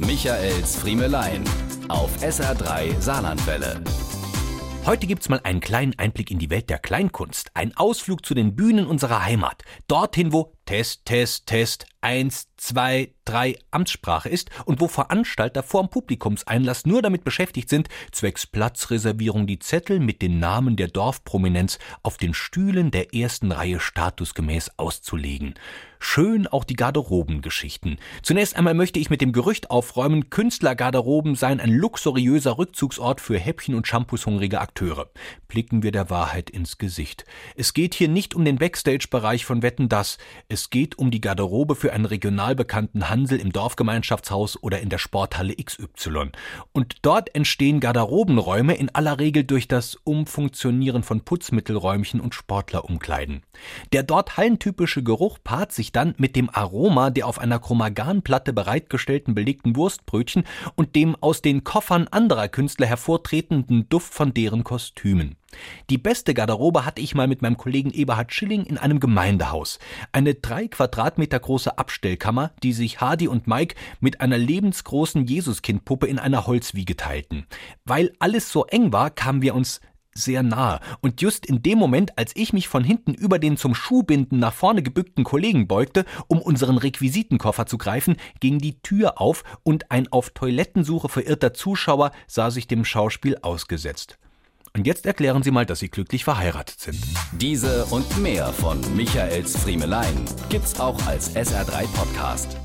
Michaels Friemelein auf SR3 Saarlandwelle. Heute gibt's mal einen kleinen Einblick in die Welt der Kleinkunst. Ein Ausflug zu den Bühnen unserer Heimat. Dorthin, wo Test, Test, Test, eins, zwei, drei Amtssprache ist und wo Veranstalter vorm Publikumseinlass nur damit beschäftigt sind, zwecks Platzreservierung die Zettel mit den Namen der Dorfprominenz auf den Stühlen der ersten Reihe statusgemäß auszulegen. Schön auch die Garderobengeschichten. Zunächst einmal möchte ich mit dem Gerücht aufräumen, Künstlergarderoben seien ein luxuriöser Rückzugsort für Häppchen- und Shampoos-hungrige Akteure. Blicken wir der Wahrheit ins Gesicht. Es geht hier nicht um den Backstage-Bereich von Wetten das. Es geht um die Garderobe für einen regional bekannten Hansel im Dorfgemeinschaftshaus oder in der Sporthalle XY. Und dort entstehen Garderobenräume in aller Regel durch das Umfunktionieren von Putzmittelräumchen und Sportlerumkleiden. Der dort hallentypische Geruch paart sich dann mit dem Aroma der auf einer Chromaganplatte bereitgestellten belegten Wurstbrötchen und dem aus den Koffern anderer Künstler hervortretenden Duft von deren Kostümen. Die beste Garderobe hatte ich mal mit meinem Kollegen Eberhard Schilling in einem Gemeindehaus. Eine drei Quadratmeter große Abstellkammer, die sich Hardy und Mike mit einer lebensgroßen Jesuskindpuppe in einer Holzwiege teilten. Weil alles so eng war, kamen wir uns sehr nahe. Und just in dem Moment, als ich mich von hinten über den zum Schuhbinden nach vorne gebückten Kollegen beugte, um unseren Requisitenkoffer zu greifen, ging die Tür auf und ein auf Toilettensuche verirrter Zuschauer sah sich dem Schauspiel ausgesetzt. Und jetzt erklären Sie mal, dass Sie glücklich verheiratet sind. Diese und mehr von Michaels Friemelein gibt's auch als SR3 Podcast.